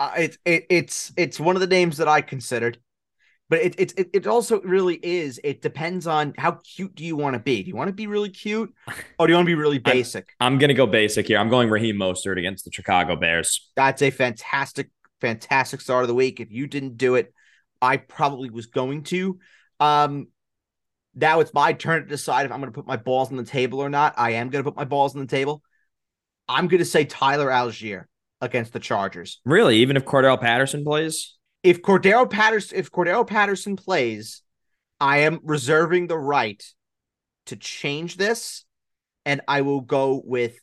Uh, it's it, it's it's one of the names that I considered, but it it it, it also really is. It depends on how cute do you want to be. Do you want to be really cute, or do you want to be really I'm- basic? I'm gonna go basic here. I'm going Raheem Mostert against the Chicago Bears. That's a fantastic fantastic start of the week. If you didn't do it, I probably was going to. Um, now it's my turn to decide if I'm going to put my balls on the table or not. I am going to put my balls on the table. I'm going to say Tyler Allgeier against the Chargers. Really, even if Cordell Patterson plays, if Cordero Patterson if Cordero Patterson plays, I am reserving the right to change this, and I will go with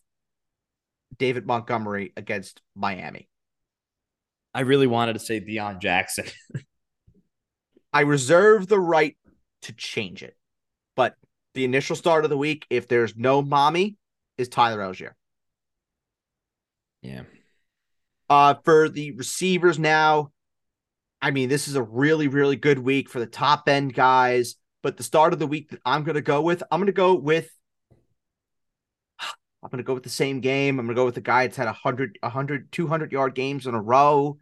David Montgomery against Miami. I really wanted to say Deon Jackson. I reserve the right to change it, but the initial start of the week, if there's no mommy, is Tyler Allgeier. yeah. Uh, for the receivers now, I mean, this is a really, really good week for the top end guys. But the start of the week that I'm going to go with, I'm going to go with, I'm going to go with the same game. I'm going to go with the guy that's had 100, 100, 200 yard games in a row.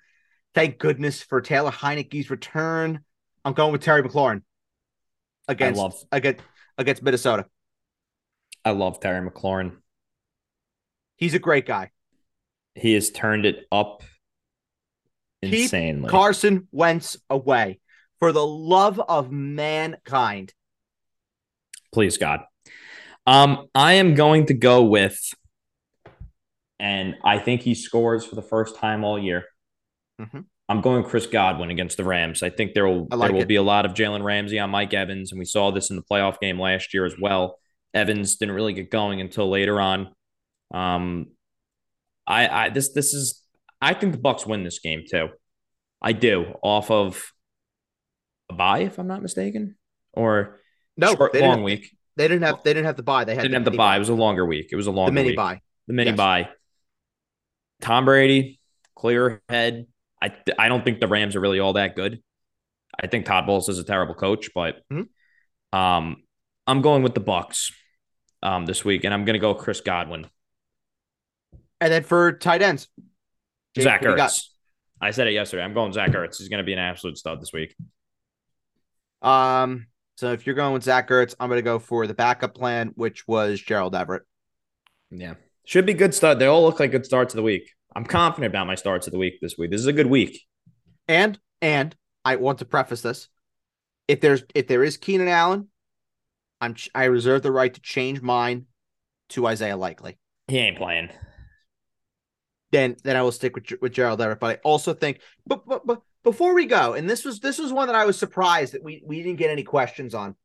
Thank goodness for Taylor Heinicke's return. I'm going with Terry McLaurin against I love against against Minnesota. I love Terry McLaurin. He's a great guy. He has turned it up Keep insanely. Carson Wentz away for the love of mankind. Please God. Um, I am going to go with, and I think he scores for the first time all year. Mhm. I'm going Chris Godwin against the Rams. I think there will like there will it. be a lot of Jalen Ramsey on Mike Evans, and we saw this in the playoff game last year as well. Evans didn't really get going until later on. Um, I, I this this is I think the Bucs win this game too. I do off of a bye, if I'm not mistaken, or No, short, long didn't, week. They didn't have. They didn't have the bye. They had Didn't have the bye. It was a longer week. It was a longer The mini week. bye. The mini Yes. bye. Tom Brady, clear head. I I don't think the Rams are really all that good. I think Todd Bowles is a terrible coach, but Mhm. um, I'm going with the Bucs um this week, and I'm going to go Chris Godwin, And then for tight ends, Jake, Zach you got? Ertz. I said it yesterday. I'm going Zach Ertz. He's going to be an absolute stud this week. Um. So if you're going with Zach Ertz, I'm going to go for the backup plan, which was Gerald Everett. Yeah, should be good start. They all look like good starts of the week. I'm confident about my starts of the week this week. This is a good week. And and I want to preface this: if there's if there is Keenan Allen, I'm ch- I reserve the right to change mine to Isaiah Likely. He ain't playing. Then then I will stick with with Gerald Everett. But I also think, but but but before we go, and this was this was one that I was surprised that we we didn't get any questions on.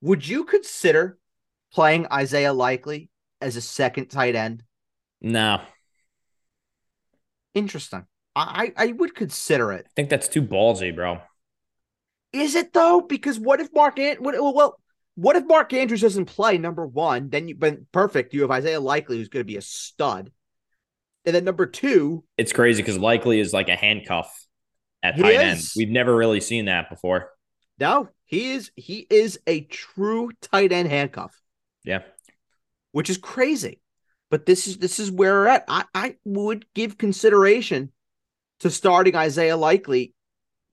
Would you consider playing Isaiah Likely as a second tight end? No, Interesting. I I would consider it. I think that's too ballsy, bro. Is it though? Because what if Mark An- what, well, what if Mark Andrews doesn't play? Number one, then you been perfect. You have Isaiah Likely, who's going to be a stud, and then number two, It's crazy because likely is like a handcuff at tight end. We've never really seen that before. no, he is he is a true tight end handcuff. Yeah. which is crazy. But this is this is where we're at. I, I would give consideration to starting Isaiah Likely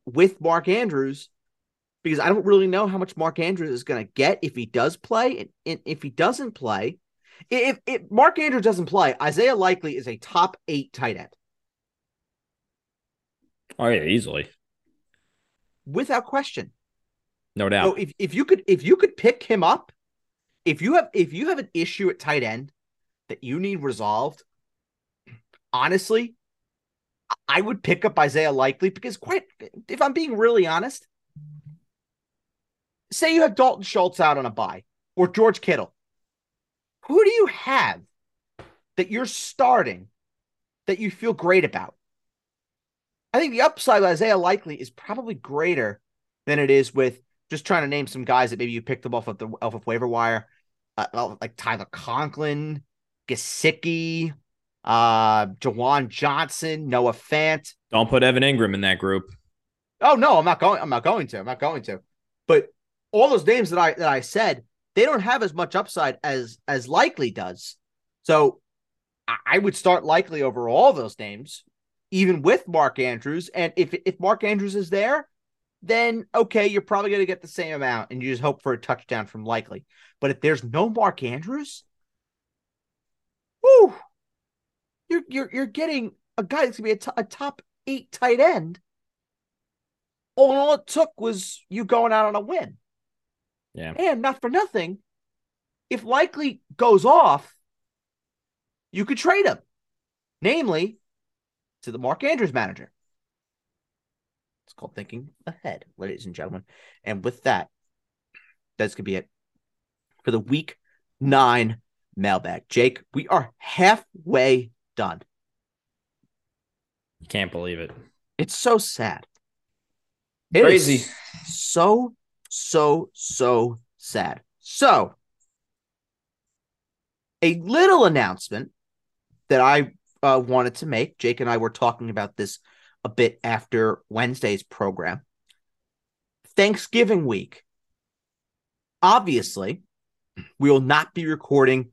with Mark Andrews because I don't really know how much Mark Andrews is going to get if he does play and, and if he doesn't play. If, if Mark Andrews doesn't play, Isaiah Likely is a top eight tight end Oh yeah, easily. without question. No doubt. So if, if you could if you could pick him up, if you have if you have an issue at tight end that you need resolved, honestly, I would pick up Isaiah Likely because quite if I'm being really honest, say you have Dalton Schultz out on a bye or George Kittle, who do you have that you're starting that you feel great about? I think the upside of Isaiah Likely is probably greater than it is with just trying to name some guys that maybe you picked them off of the off of waiver wire, uh, like Tyler Conklin, Gesicki, uh, Juwan Johnson, Noah Fant. Don't put Evan Engram in that group. Oh no, I'm not going. I'm not going to. I'm not going to. But all those names that I that I said, they don't have as much upside as as likely does. So I would start likely over all those names, even with Mark Andrews. And if if Mark Andrews is there, then okay, you're probably going to get the same amount, and you just hope for a touchdown from likely. But if there's no Mark Andrews, whoo, you're you're you're getting a guy that's going to be a, t- a top eight tight end. All, all it took was you going out on a win. Yeah, and not for nothing, if likely goes off, you could trade him, namely to the Mark Andrews manager. It's called thinking ahead, ladies and gentlemen. And with that, that's gonna be it for the week nine mailbag. Jake, we are halfway done. You can't believe it. It's so sad. It Crazy. so, so, so sad. So, a little announcement that I uh, wanted to make. Jake and I were talking about this a bit after Wednesday's program. Thanksgiving week. Obviously, we will not be recording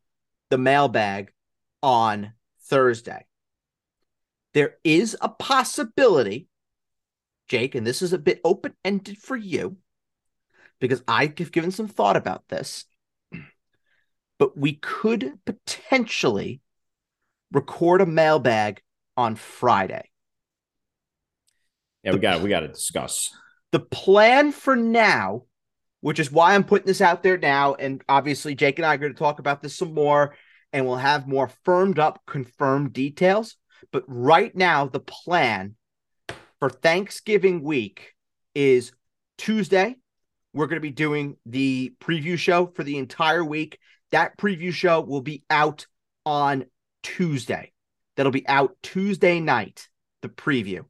the mailbag on Thursday. There is a possibility, Jake, and this is a bit open ended for you because I've given some thought about this, but we could potentially record a mailbag on Friday. Yeah, we got we got to discuss. The plan for now, which is why I'm putting this out there now, and obviously Jake and I are going to talk about this some more, and we'll have more firmed up, confirmed details. But right now, the plan for Thanksgiving week is Tuesday. We're going to be doing the preview show for the entire week. That preview show will be out on Tuesday. That'll be out Tuesday night, the preview.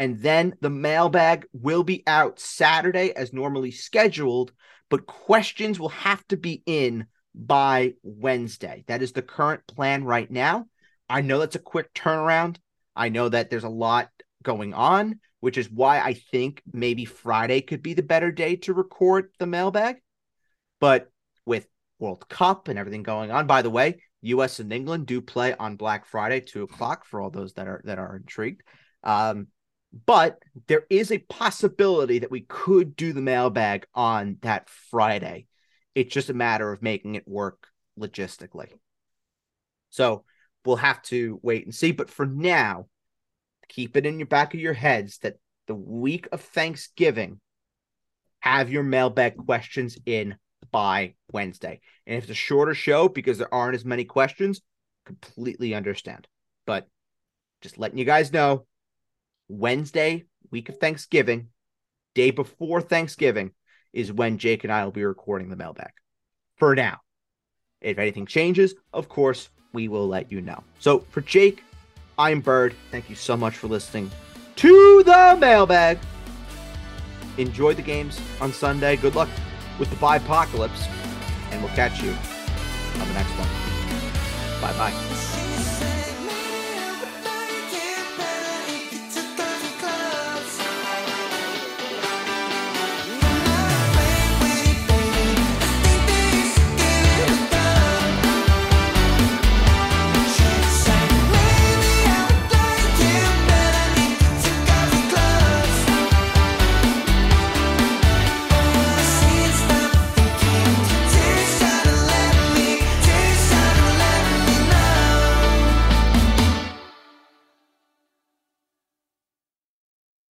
And then the mailbag will be out Saturday as normally scheduled, but questions will have to be in by Wednesday. That is the current plan right now. I know that's a quick turnaround. I know that there's a lot going on, which is why I think maybe Friday could be the better day to record the mailbag. But with World Cup and everything going on, by the way, U.S. and England do play on Black Friday, two o'clock, for all those that are that are intrigued. Um, but there is a possibility that we could do the mailbag on that Friday. It's just a matter of making it work logistically. So we'll have to wait and see. But for now, keep it in your back of your heads that the week of Thanksgiving, have your mailbag questions in by Wednesday. And if it's a shorter show because there aren't as many questions, completely understand. But just letting you guys know Wednesday, week of Thanksgiving, day before Thanksgiving, is when Jake and I will be recording the mailbag. For now. If anything changes, of course, we will let you know. So for Jake, I'm Bird. Thank you so much for listening to the mailbag. Enjoy the games on Sunday. Good luck with the apocalypse, and we'll catch you on the next one. Bye bye.